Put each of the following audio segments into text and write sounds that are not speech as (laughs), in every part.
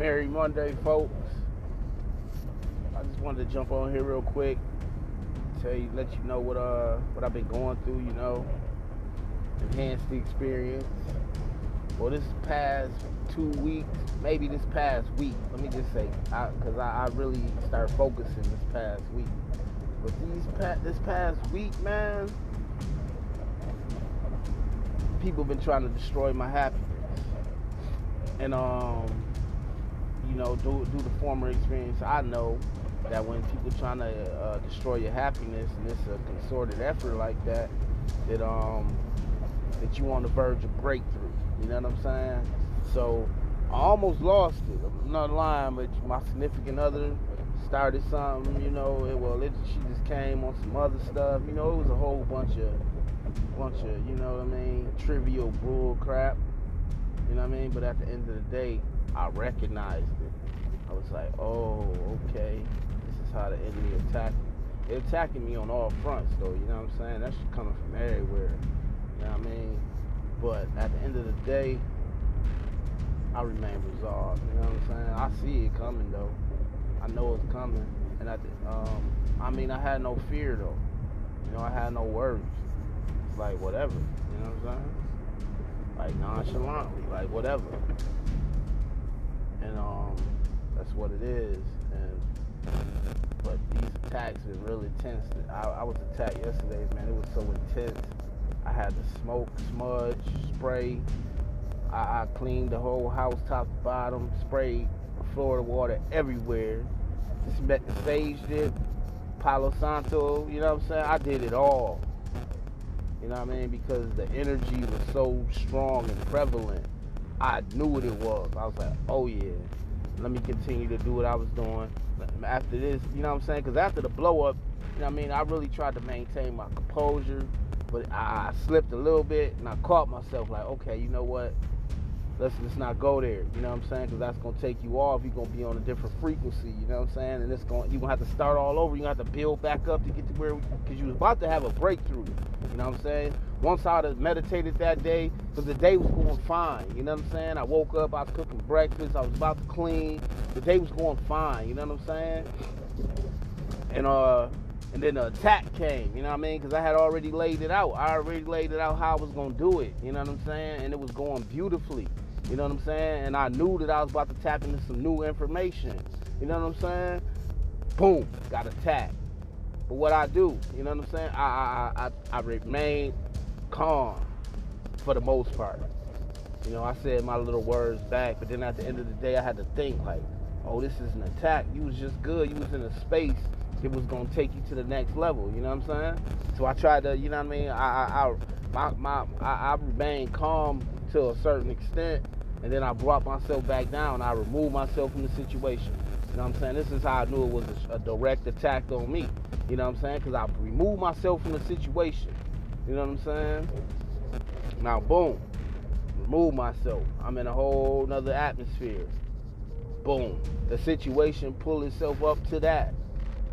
Merry Monday, folks. I just wanted to jump on here real quick, tell you, let you know what uh what I've been going through. You know, enhance the experience. Well, this past two weeks, maybe this past week. Let me just say, because I, I, I, really started focusing this past week. But these pa- this past week, man, people been trying to destroy my happiness, and um, you know, do do the former experience. I know that when people trying to uh, destroy your happiness, and it's a concerted effort like that, that um, that you on the verge of breakthrough. You know what I'm saying? So I almost lost it. I'm not lying, but my significant other started something. You know, it, well, it, she just came on some other stuff. You know, it was a whole bunch of, bunch of, you know what I mean, trivial bull crap. You know what I mean? But at the end of the day, I recognized. I was like, oh, okay, this is how the enemy attacked me. They're attacking me on all fronts, though. You know what I'm saying? That's coming from everywhere. You know what I mean? But at the end of the day, I remain resolved. You know what I'm saying? I see it coming though. I know it's coming, and I, um, I mean, I had no fear though. You know, I had no worries. It's like whatever. You know what I'm saying? Like nonchalantly, like whatever. And um, that's what it is. And but these attacks are really intense. I, I was attacked yesterday, man. It was so intense. I had to smoke, smudge, spray. I, I cleaned the whole house top to bottom, sprayed Florida water everywhere. Staged it, Palo Santo, you know what I'm saying? I did it all. You know what I mean? Because the energy was so strong and prevalent. I knew what it was. I was like, oh yeah, let me continue to do what I was doing. After this, you know what I'm saying? Because after the blow up, you know what I mean? I really tried to maintain my composure but I, slipped a little bit and I caught myself like, okay, you know what? Let's let's not go there. You know what I'm saying? Because that's gonna take you off. You're gonna be on a different frequency. You know what I'm saying? And it's going you're gonna have to start all over. You're gonna have to build back up to get to where because you was about to have a breakthrough. You know what I'm saying? Once I'd meditated that day, because the day was going fine. You know what I'm saying? I woke up, I was cooking breakfast, I was about to clean. The day was going fine. You know what I'm saying? And uh and then the attack came, you know what I mean? Because I had already laid it out. I already laid it out how I was going to do it, you know what I'm saying? And it was going beautifully, you know what I'm saying? And I knew that I was about to tap into some new information, you know what I'm saying? Boom, got attacked. But what I do, you know what I'm saying? I, I, I, I remain calm for the most part. You know, I said my little words back, but then at the end of the day, I had to think like, oh, this is an attack. You was just good. You was in a space it was gonna take you to the next level. You know what I'm saying? So I tried to, you know what I mean? I, I, I my, my, I, I remained calm to a certain extent, and then I brought myself back down. I removed myself from the situation. You know what I'm saying? This is how I knew it was a, a direct attack on me. You know what I'm saying? Because I removed myself from the situation. You know what I'm saying? Now, boom, remove myself. I'm in a whole nother atmosphere. Boom, the situation pull itself up to that.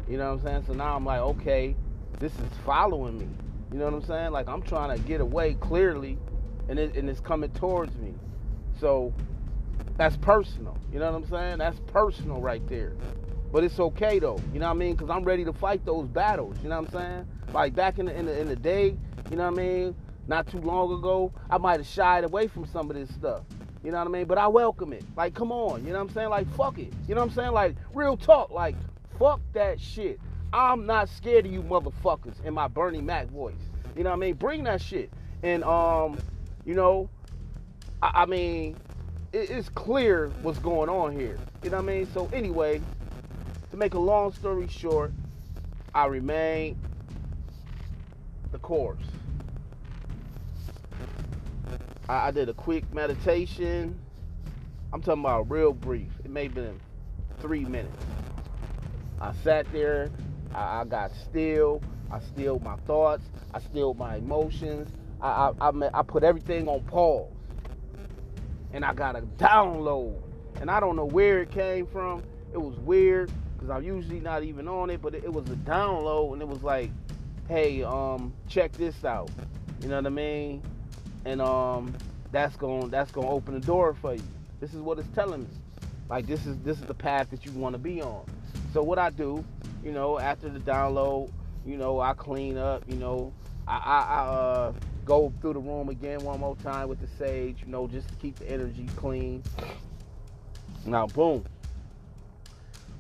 You know what I'm saying? So now I'm like, okay, this is following me. You know what I'm saying? Like I'm trying to get away clearly, and it, and it's coming towards me. So that's personal. You know what I'm saying? That's personal right there. But it's okay though. You know what I mean? Because I'm ready to fight those battles. You know what I'm saying? Like back in the, in the in the day. You know what I mean? Not too long ago, I might have shied away from some of this stuff. You know what I mean? But I welcome it. Like, come on. You know what I'm saying? Like, fuck it. You know what I'm saying? Like, real talk. Like, Fuck that shit. I'm not scared of you motherfuckers in my Bernie Mac voice. You know what I mean? Bring that shit. And um, you know, I, I mean, it, it's clear what's going on here. You know what I mean? So anyway, to make a long story short, I remain the course. I, I did a quick meditation. I'm talking about real brief. It may have been three minutes. I sat there, I, I got still, I stilled my thoughts, I stilled my emotions, I, I, I, I put everything on pause. And I got a download. And I don't know where it came from. It was weird because I'm usually not even on it, but it, was a download and it was like, hey, um, check this out. You know what I mean? And um, that's gonna that's gonna open the door for you. This is what it's telling me. Like this is this is the path that you want to be on. So what I do, you know, after the download, you know, I clean up, you know, I, I, I uh, go through the room again one more time with the sage, you know, just to keep the energy clean. Now, boom,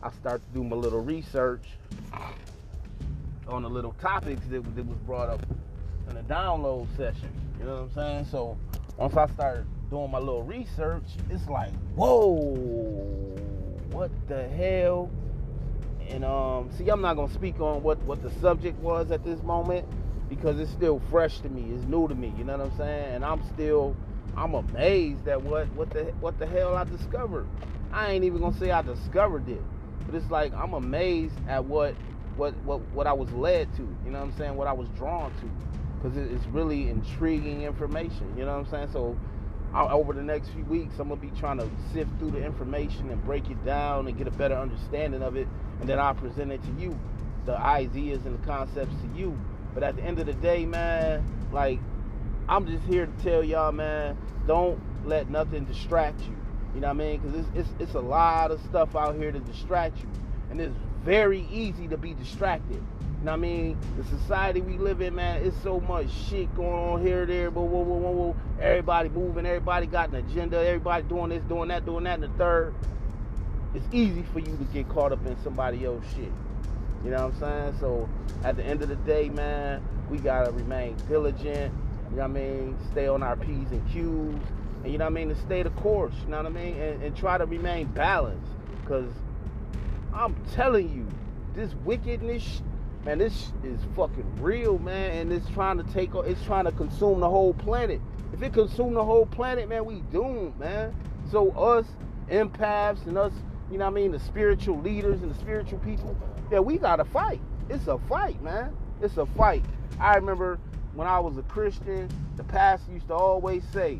I start to do my little research on the little topics that, that was brought up in the download session. You know what I'm saying? So once I start doing my little research, it's like, whoa, what the hell? And um, see, I'm not gonna speak on what what the subject was at this moment because it's still fresh to me. It's new to me. You know what I'm saying? And I'm still, I'm amazed at what what the what the hell I discovered. I ain't even gonna say I discovered it, but it's like I'm amazed at what what what what I was led to. You know what I'm saying? What I was drawn to, because it's really intriguing information. You know what I'm saying? So. Over the next few weeks, I'm gonna be trying to sift through the information and break it down and get a better understanding of it, and then I'll present it to you, the ideas and the concepts to you, but at the end of the day, man, like I'm just here to tell y'all, man, don't let nothing distract you. You know what I mean? Because it's, it's it's a lot of stuff out here to distract you, and it's very easy to be distracted. You know what I mean? The society we live in, man, it's so much shit going on here, there, whoa, whoa, whoa, whoa, whoa. Everybody moving, everybody got an agenda, everybody doing this, doing that, doing that, and the third. It's easy for you to get caught up in somebody else's shit. You know what I'm saying? So at the end of the day, man, we gotta remain diligent. You know what I mean? Stay on our P's and Q's. And you know what I mean? To stay the course. You know what I mean? And, and try to remain balanced. Cause I'm telling you, this wickedness, man, this is fucking real, man. And it's trying to take, it's trying to consume the whole planet. If it consume the whole planet, man, we doomed, man. So us empaths and us, you know what I mean, the spiritual leaders and the spiritual people, yeah, we gotta fight. It's a fight, man. It's a fight. I remember when I was a Christian, the pastor used to always say,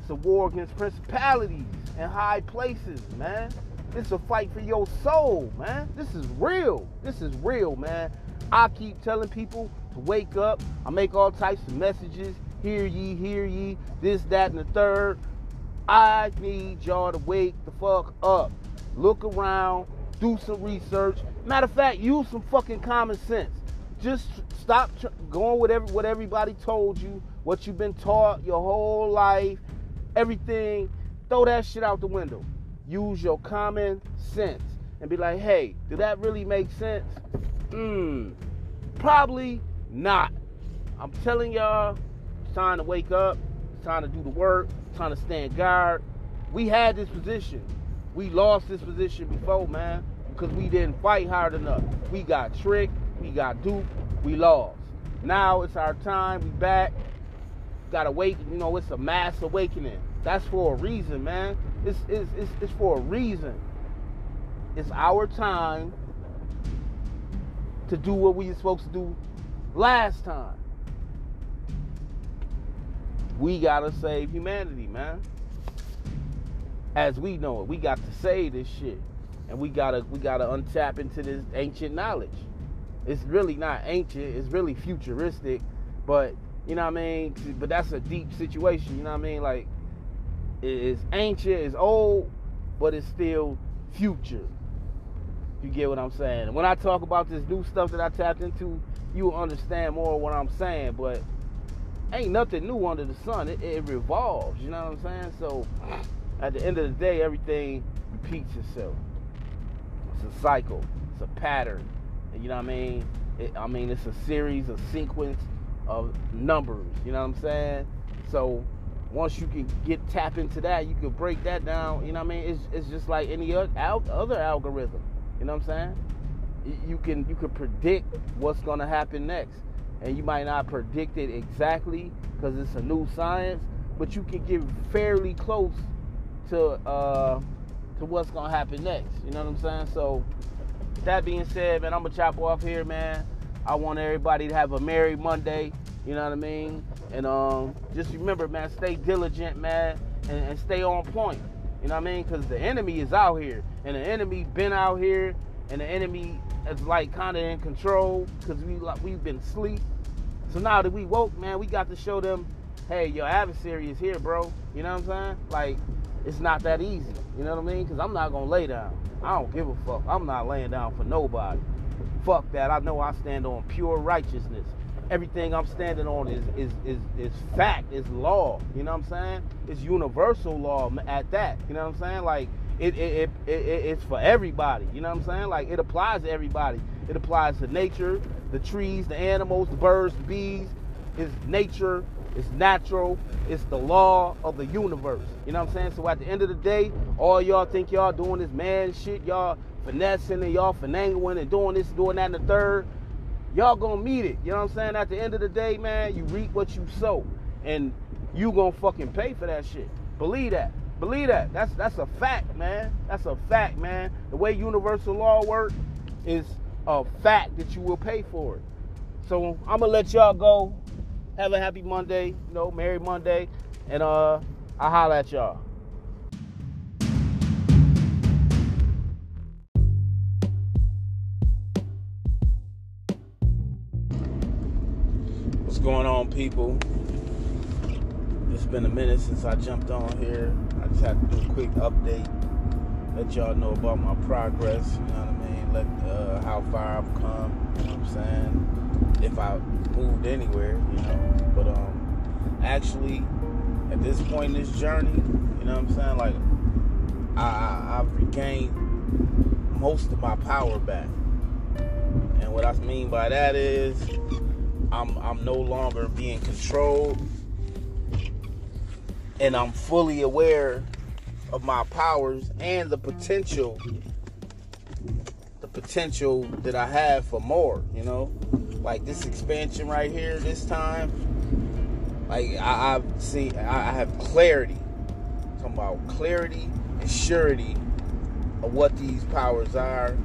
it's a war against principalities and high places, man. It's a fight for your soul, man. This is real. This is real, man. I keep telling people to wake up. I make all types of messages. Hear ye, hear ye, this, that, and the third. I need y'all to wake the fuck up. Look around, do some research. Matter of fact, use some fucking common sense. Just stop tr- going with every, what everybody told you, what you've been taught your whole life, everything. Throw that shit out the window. Use your common sense and be like, hey, did that really make sense? Hmm, probably not. I'm telling y'all, it's time to wake up. It's time to do the work. It's time to stand guard. We had this position. We lost this position before, man, because we didn't fight hard enough. We got tricked, we got duped, we lost. Now it's our time, we back. Gotta wake, you know, it's a mass awakening. That's for a reason, man. It's, it's, it's, it's for a reason. It's our time to do what we were supposed to do last time. We gotta save humanity, man as we know it. We got to say this shit, and we gotta we gotta untap into this ancient knowledge. It's really not ancient. It's really futuristic, but you know what I mean. But that's a deep situation. You know what I mean? Like it's ancient, it's old, but it's still future. You get what I'm saying? when I talk about this new stuff that I tapped into, you'll understand more what I'm saying. But ain't nothing new under the sun. It, it revolves. You know what I'm saying? So at the end of the day, everything repeats itself. It's a cycle. It's a pattern. You know what I mean? It, I mean, it's a series, a sequence of numbers. You know what I'm saying? So once you can get tap into that, you can break that down. You know what I mean? It's, it's just like any other algorithm. You know what I'm saying? You can you can predict what's to happen next, and you might not predict it exactly because it's a new science, but you can get fairly close to uh, to what's gonna happen next. You know what I'm saying? So that being said, man, I'm gonna chop off here, man. I want everybody to have a merry Monday. You know what I mean? And um, just remember, man, stay diligent, man, and, and stay on point. You know what I mean? Because the enemy is out here, and the enemy been out here, and the enemy is like kind of in control because we like we've been asleep. So now that we woke, man, we got to show them, hey, your adversary is here, bro. You know what I'm saying? Like it's not that easy. You know what I mean? Because I'm not gonna lay down. I don't give a fuck. I'm not laying down for nobody. Fuck that. I know I stand on pure righteousness. Everything I'm standing on is is is, is fact, is law. You know what I'm saying? It's universal law at that. You know what I'm saying? Like it, it, it, it, it's for everybody. You know what I'm saying? Like it applies to everybody. It applies to nature, the trees, the animals, the birds, the bees. It's nature. It's natural. It's the law of the universe. You know what I'm saying? So at the end of the day, all y'all think y'all doing this man shit, y'all finessing and y'all finagling and doing this, doing that, and the third. Y'all gonna meet it. You know what I'm saying? At the end of the day, man, you reap what you sow. And you gonna fucking pay for that shit. Believe that. Believe that. That's that's a fact, man. That's a fact, man. The way universal law works is a fact that you will pay for it. So I'm gonna let y'all go. Have a happy Monday, you know, Merry Monday, and uh, I'll holla at y'all. What's going on, people? It's been a minute since I jumped on here. I just had to do a quick update, let y'all know about my progress. You know what I mean? Let uh, how far I've come. You know what I'm saying? If I moved anywhere, you know. But um, actually, at this point in this journey, you know what I'm saying? Like, I, I I've regained most of my power back. And what I mean by that is, I'm I'm no longer being controlled and I'm fully aware of my powers and the potential the potential that I have for more, you know? Like this expansion right here this time, like I, have seen I, I have clarity. Talking about clarity and surety of what these powers are,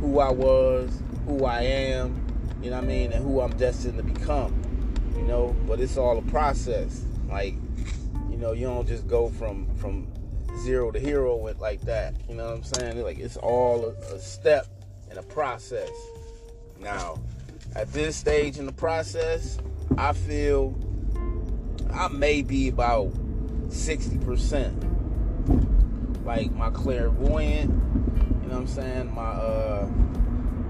who I was, who I am, you know what I mean, and who I'm destined to become. You know, but it's all a process. Like you know, you don't just go from from zero to hero with like that. You know what I'm saying? Like it's all a, a step and a process. Now, at this stage in the process, I feel I may be about 60%. Like my clairvoyant, you know what I'm saying? My uh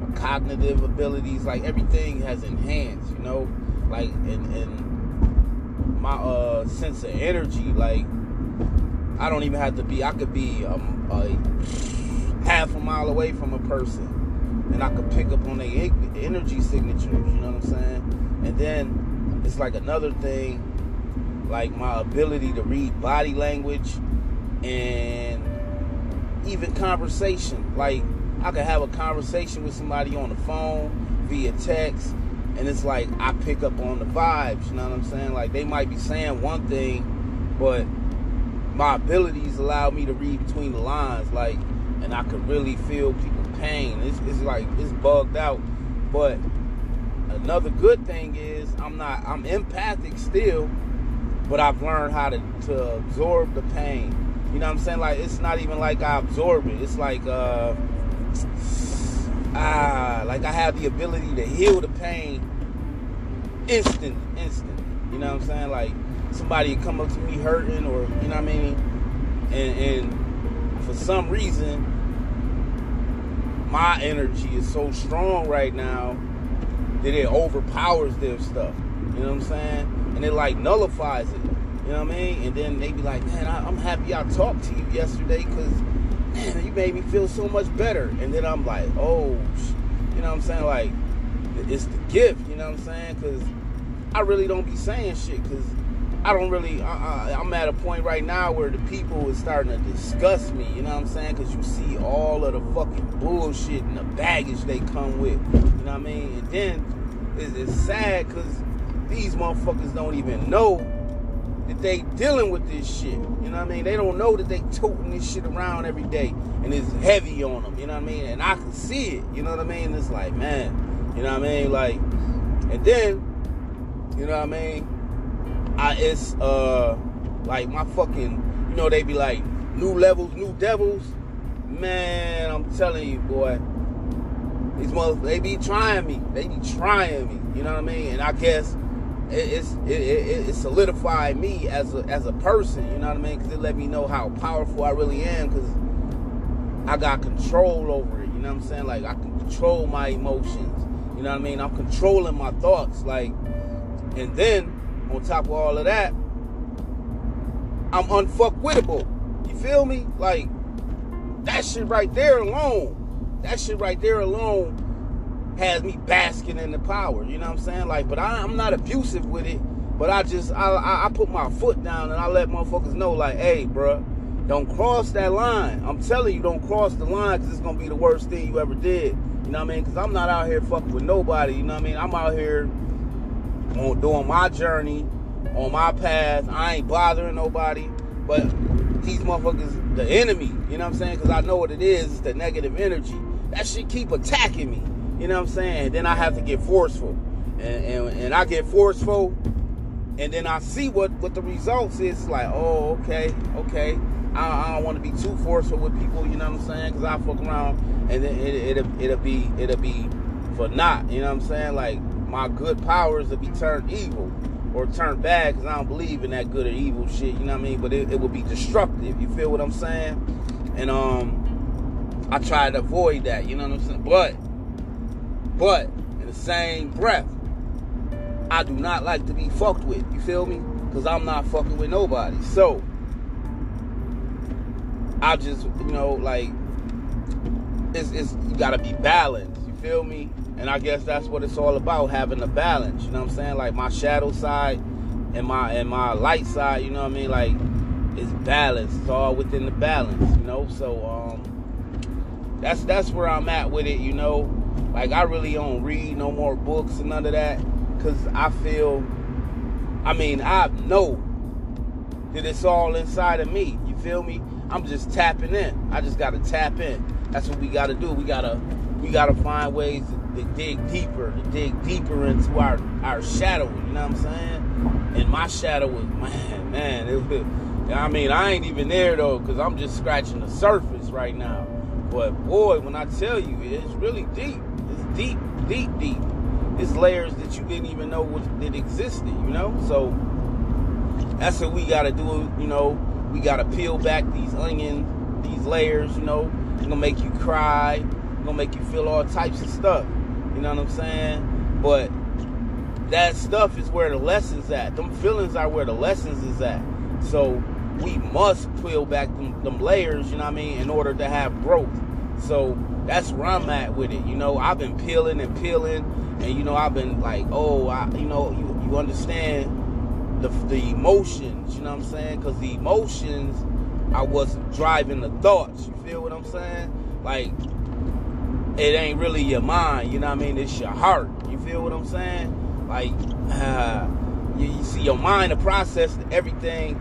my cognitive abilities, like everything has enhanced, you know? Like and and my uh sense of energy. Like I don't even have to be. I could be um, a half a mile away from a person, and I could pick up on their energy signatures. You know what I'm saying? And then it's like another thing, like my ability to read body language and even conversation. Like I could have a conversation with somebody on the phone via text and it's like I pick up on the vibes, you know what I'm saying? Like they might be saying one thing, but my abilities allow me to read between the lines, like, and I could really feel people's pain. It's, it's like it's bugged out, but another good thing is I'm not I'm empathic still, but I've learned how to, to absorb the pain. You know what I'm saying? Like it's not even like I absorb it. It's like uh ah, like I have the ability to heal the pain instant, instant. You know what I'm saying? Like somebody come up to me hurting or you know what I mean? And, and for some reason my energy is so strong right now that it overpowers their stuff. You know what I'm saying? And it like nullifies it. You know what I mean? And then they be like, man, I, am happy I talked to you yesterday because man, you made me feel so much better. And then I'm like, oh, you know what I'm saying? Like, it's the gift, you know what I'm saying? Because I really don't be saying shit because I don't really, uh-uh, I, am at a point right now where the people is starting to disgust me, you know what I'm saying? Because you see all of the fucking bullshit and the baggage they come with, you know what I mean? And then it's, it's sad because these motherfuckers don't even know that they dealing with this shit. You know what I mean? They don't know that they toting this shit around every day and it's heavy on them. You know what I mean? And I can see it. You know what I mean? It's like, man, you know what I mean? Like, and then, you know what I mean? I it's uh like my fucking, you know, they be like new levels, new devils. Man, I'm telling you, boy. These motherfuckers, they be trying me. They be trying me. You know what I mean? And I guess it, it's it, it, it, solidified me as a as a person. You know what I mean? Because it let me know how powerful I really am. Because I got control over it. You know what I'm saying? Like I can control my emotions. You know what I mean? I'm controlling my thoughts. Like, and then on top of all of that, I'm unfuckwittable. You feel me? Like that shit right there alone. That shit right there alone has me basking in the power. You know what I'm saying? Like, but I, am not abusive with it. But I just I, I put my foot down and I let motherfuckers know like, hey, bro, don't cross that line. I'm telling you, don't cross the line because it's gonna be the worst thing you ever did. You know what I mean? Because I'm not out here fucking with nobody. You know what I mean? I'm out here on, doing my journey on my path. I ain't bothering nobody. But these motherfuckers, the enemy. You know what I'm saying? Because I know what it is. It's the negative energy. That shit keep attacking me. You know what I'm saying? Then I have to get forceful. And, and, and I get forceful, and then I see what, what the results is. It's like, oh, okay, okay. I, I don't want to be too forceful with people, you know what I'm saying? Because I fuck around, and then it, it'll, it'll be it'll be for not, you know what I'm saying? Like, my good powers to be turned evil or turned bad because I don't believe in that good or evil shit, you know what I mean? But it, it would be destructive, you feel what I'm saying? And um, I try to avoid that, you know what I'm saying? But but in the same breath, I do not like to be fucked with. You feel me? Because I'm not fucking with nobody. So I just, you know, like it's, it's you gotta be balanced. Feel me? And I guess that's what it's all about, having a balance. You know what I'm saying? Like my shadow side and my and my light side, you know what I mean? Like it's balanced. It's all within the balance, you know? So um that's that's where I'm at with it, you know. Like I really don't read no more books and none of that because I feel. I mean, I know that it's all inside of me. You feel me? I'm just tapping in. I just gotta tap in. That's what we gotta do. We gotta we gotta find ways to, to dig deeper, to dig deeper into our our shadow. You know what I'm saying? And my shadow was (laughs) man, man. It was, I mean, I ain't even there though, cause I'm just scratching the surface right now. But boy, when I tell you, it's really deep It's deep, deep, deep. It's layers that you didn't even know that existed, you know? So that's what we gotta do, you know. We gotta peel back these onion, these layers, you know. It's gonna make you cry, gonna make you feel all types of stuff. You know what I'm saying? But that stuff is where the lessons at. Them feelings are where the lessons is at. So we must peel back them, them layers, you know what I mean, in order to have growth. So that's where I'm at with it. You know, I've been peeling and peeling, and you know, I've been like, oh, I, you know, you, you understand the the emotions. You know what I'm saying? Because the emotions, I was driving the thoughts. You feel what I'm saying? Like, it ain't really your mind. You know what I mean? It's your heart. You feel what I'm saying? Like, uh, (sighs) you, you see, your mind to process everything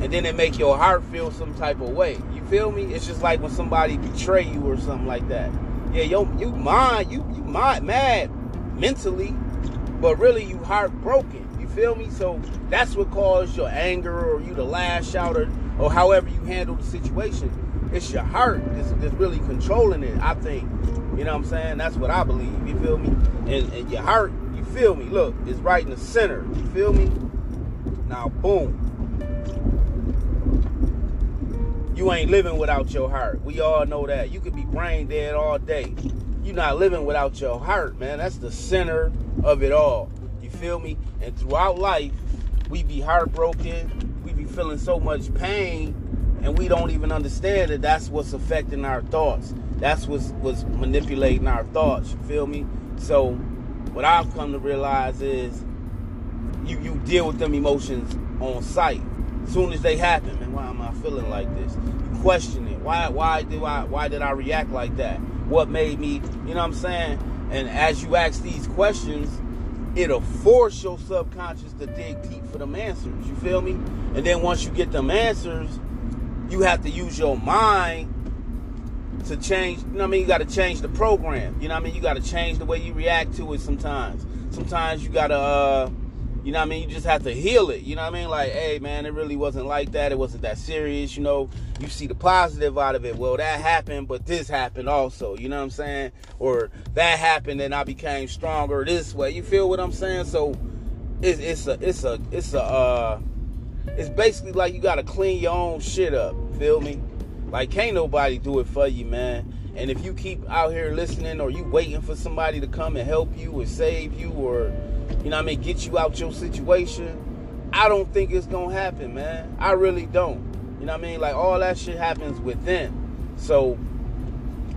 and then it make your heart feel some type of way. You feel me? It's just like when somebody betray you or something like that. Yeah, yo, you mind, you you mind mad mentally, but really you heartbroken. You feel me? So that's what caused your anger or you to lash out or, or however you handle the situation. It's your heart that's really controlling it, I think. You know what I'm saying? That's what I believe. You feel me? And, and your heart, you feel me? Look, it's right in the center. You feel me? Now, boom you ain't living without your heart. We all know that. You could be brain dead all day. You're not living without your heart, man. That's the center of it all. You feel me? And throughout life, we be heartbroken. We be feeling so much pain, and we don't even understand that that's what's affecting our thoughts. That's what's, what's manipulating our thoughts. You feel me? So, what I've come to realize is you, you deal with them emotions on sight. As soon as they happen, man, why am I feeling like this? You question it. Why why do I why did I react like that? What made me, you know what I'm saying? And as you ask these questions, it'll force your subconscious to dig deep for them answers. You feel me? And then once you get them answers, you have to use your mind to change. You know what I mean? You got to change the program. You know what I mean? You got to change the way you react to it sometimes. Sometimes you got to uh, you know what I mean? You just have to heal it. You know what I mean? Like, hey, man, it really wasn't like that. It wasn't that serious. You know, you see the positive out of it. Well, that happened, but this happened also. You know what I'm saying? Or that happened and I became stronger this way. You feel what I'm saying? So it's it's a it's a it's a uh it's basically like you gotta clean your own shit up. Feel me? Like can't nobody do it for you, man. And if you keep out here listening or you waiting for somebody to come and help you or save you or you know I mean, get you out your situation, I don't think it's gonna happen, man. I really don't. You know what I mean? Like all that shit happens within. So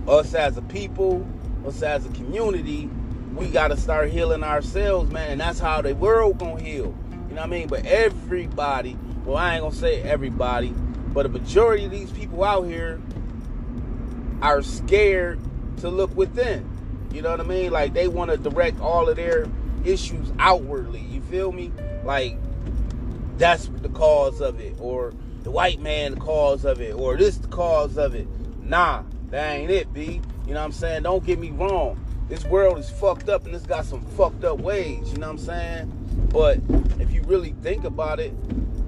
us as a people, us as a community, we gotta start healing ourselves, man. And that's how the world gonna heal. You know what I mean? But everybody, well, I ain't gonna say everybody, but a majority of these people out here are scared to look within. You know what I mean? Like they want to direct all of their issues outwardly. You feel me? Like that's the cause of it, or the white man the cause of it, or this the cause of it. Nah, that ain't it, B. You know what I'm saying? Don't get me wrong. This world is fucked up and it's got some fucked up ways, you know what I'm saying? But if you really think about it,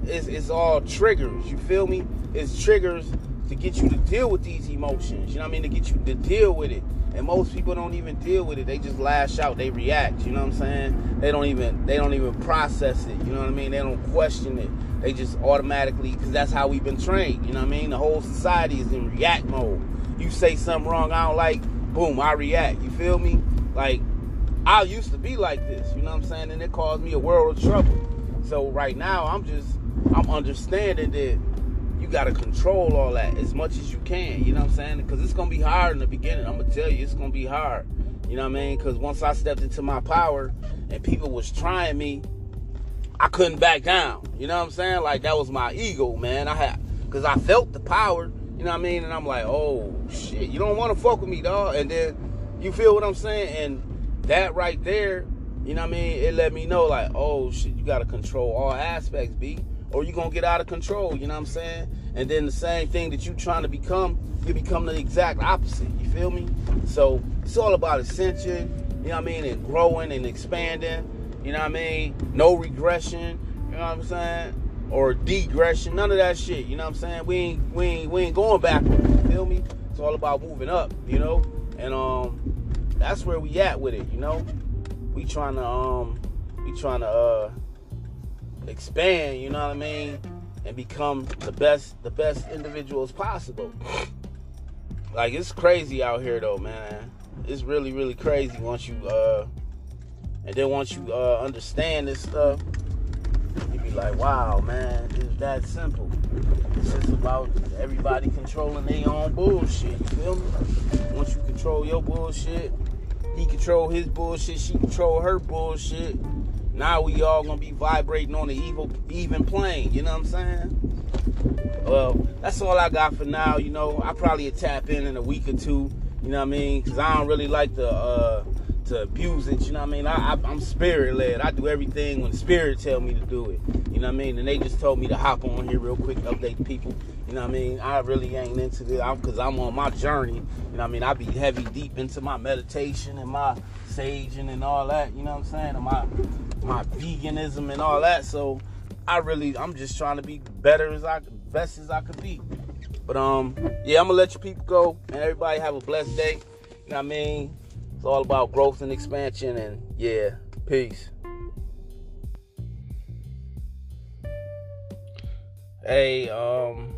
it's, it's all triggers, you feel me? It's triggers to get you to deal with these emotions. You know what I mean? To get you to deal with it. And most people don't even deal with it. They just lash out. They react. You know what I'm saying? They don't even they don't even process it. You know what I mean? They don't question it. They just automatically because that's how we've been trained. You know what I mean? The whole society is in react mode. You say something wrong, I don't like, boom, I react. You feel me? Like I used to be like this. You know what I'm saying? And it caused me a world of trouble. So right now I'm just I'm understanding that you got to control all that as much as you can. You know what I'm saying? Because it's going to be hard in the beginning. I'm going to tell you, it's going to be hard. You know what I mean? Because once I stepped into my power and people was trying me, I couldn't back down. You know what I'm saying? Like that was my ego, man. I had because I felt the power. You know what I mean? And I'm like, oh shit, you don't want to fuck with me, dog. And then you feel what I'm saying? And that right there, you know what I mean? It let me know like, oh shit, you got to control all aspects, B or you're gonna get out of control, you know what I'm saying? And then the same thing that you trying to become, you become the exact opposite. You feel me? So it's all about ascension, you know what I mean, and growing and expanding, you know what I mean? No regression, you know what I'm saying? Or degression, none of that shit, you know what I'm saying? We ain't we ain't we ain't going backwards, you feel me? It's all about moving up, you know? And um that's where we at with it, you know? We trying to um we trying to uh expand, you know what I mean, and become the best the best individuals possible. Like it's crazy out here though, man. It's really really crazy once you uh and then once you uh understand this stuff, you be like, wow, man, it's that simple. It's just about everybody controlling their own bullshit. You feel me? Once you control your bullshit, he control his bullshit, she control her bullshit now we all gonna be vibrating on the evil even plane. You know what I'm saying? Well, that's all I got for now. You know, I probably tap in in a week or two. You know what I mean? Because I don't really like to uh, to abuse it. You know what I mean? I, I, am spirit led. I do everything when spirit tell me to do it. You know what I mean? And they just told me to hop on here real quick, update people. You know what I mean? I really ain't into this because I'm on my journey. You know what I mean? I be heavy deep into my meditation and my saging and all that. You know what I'm saying? And my my veganism and all that. So I really, I'm just trying to be better as I, best as I could be. But um, yeah, I'm gonna let you people go, and everybody have a blessed day. You know what I mean? It's all about growth and expansion, and yeah, peace. Hey, um,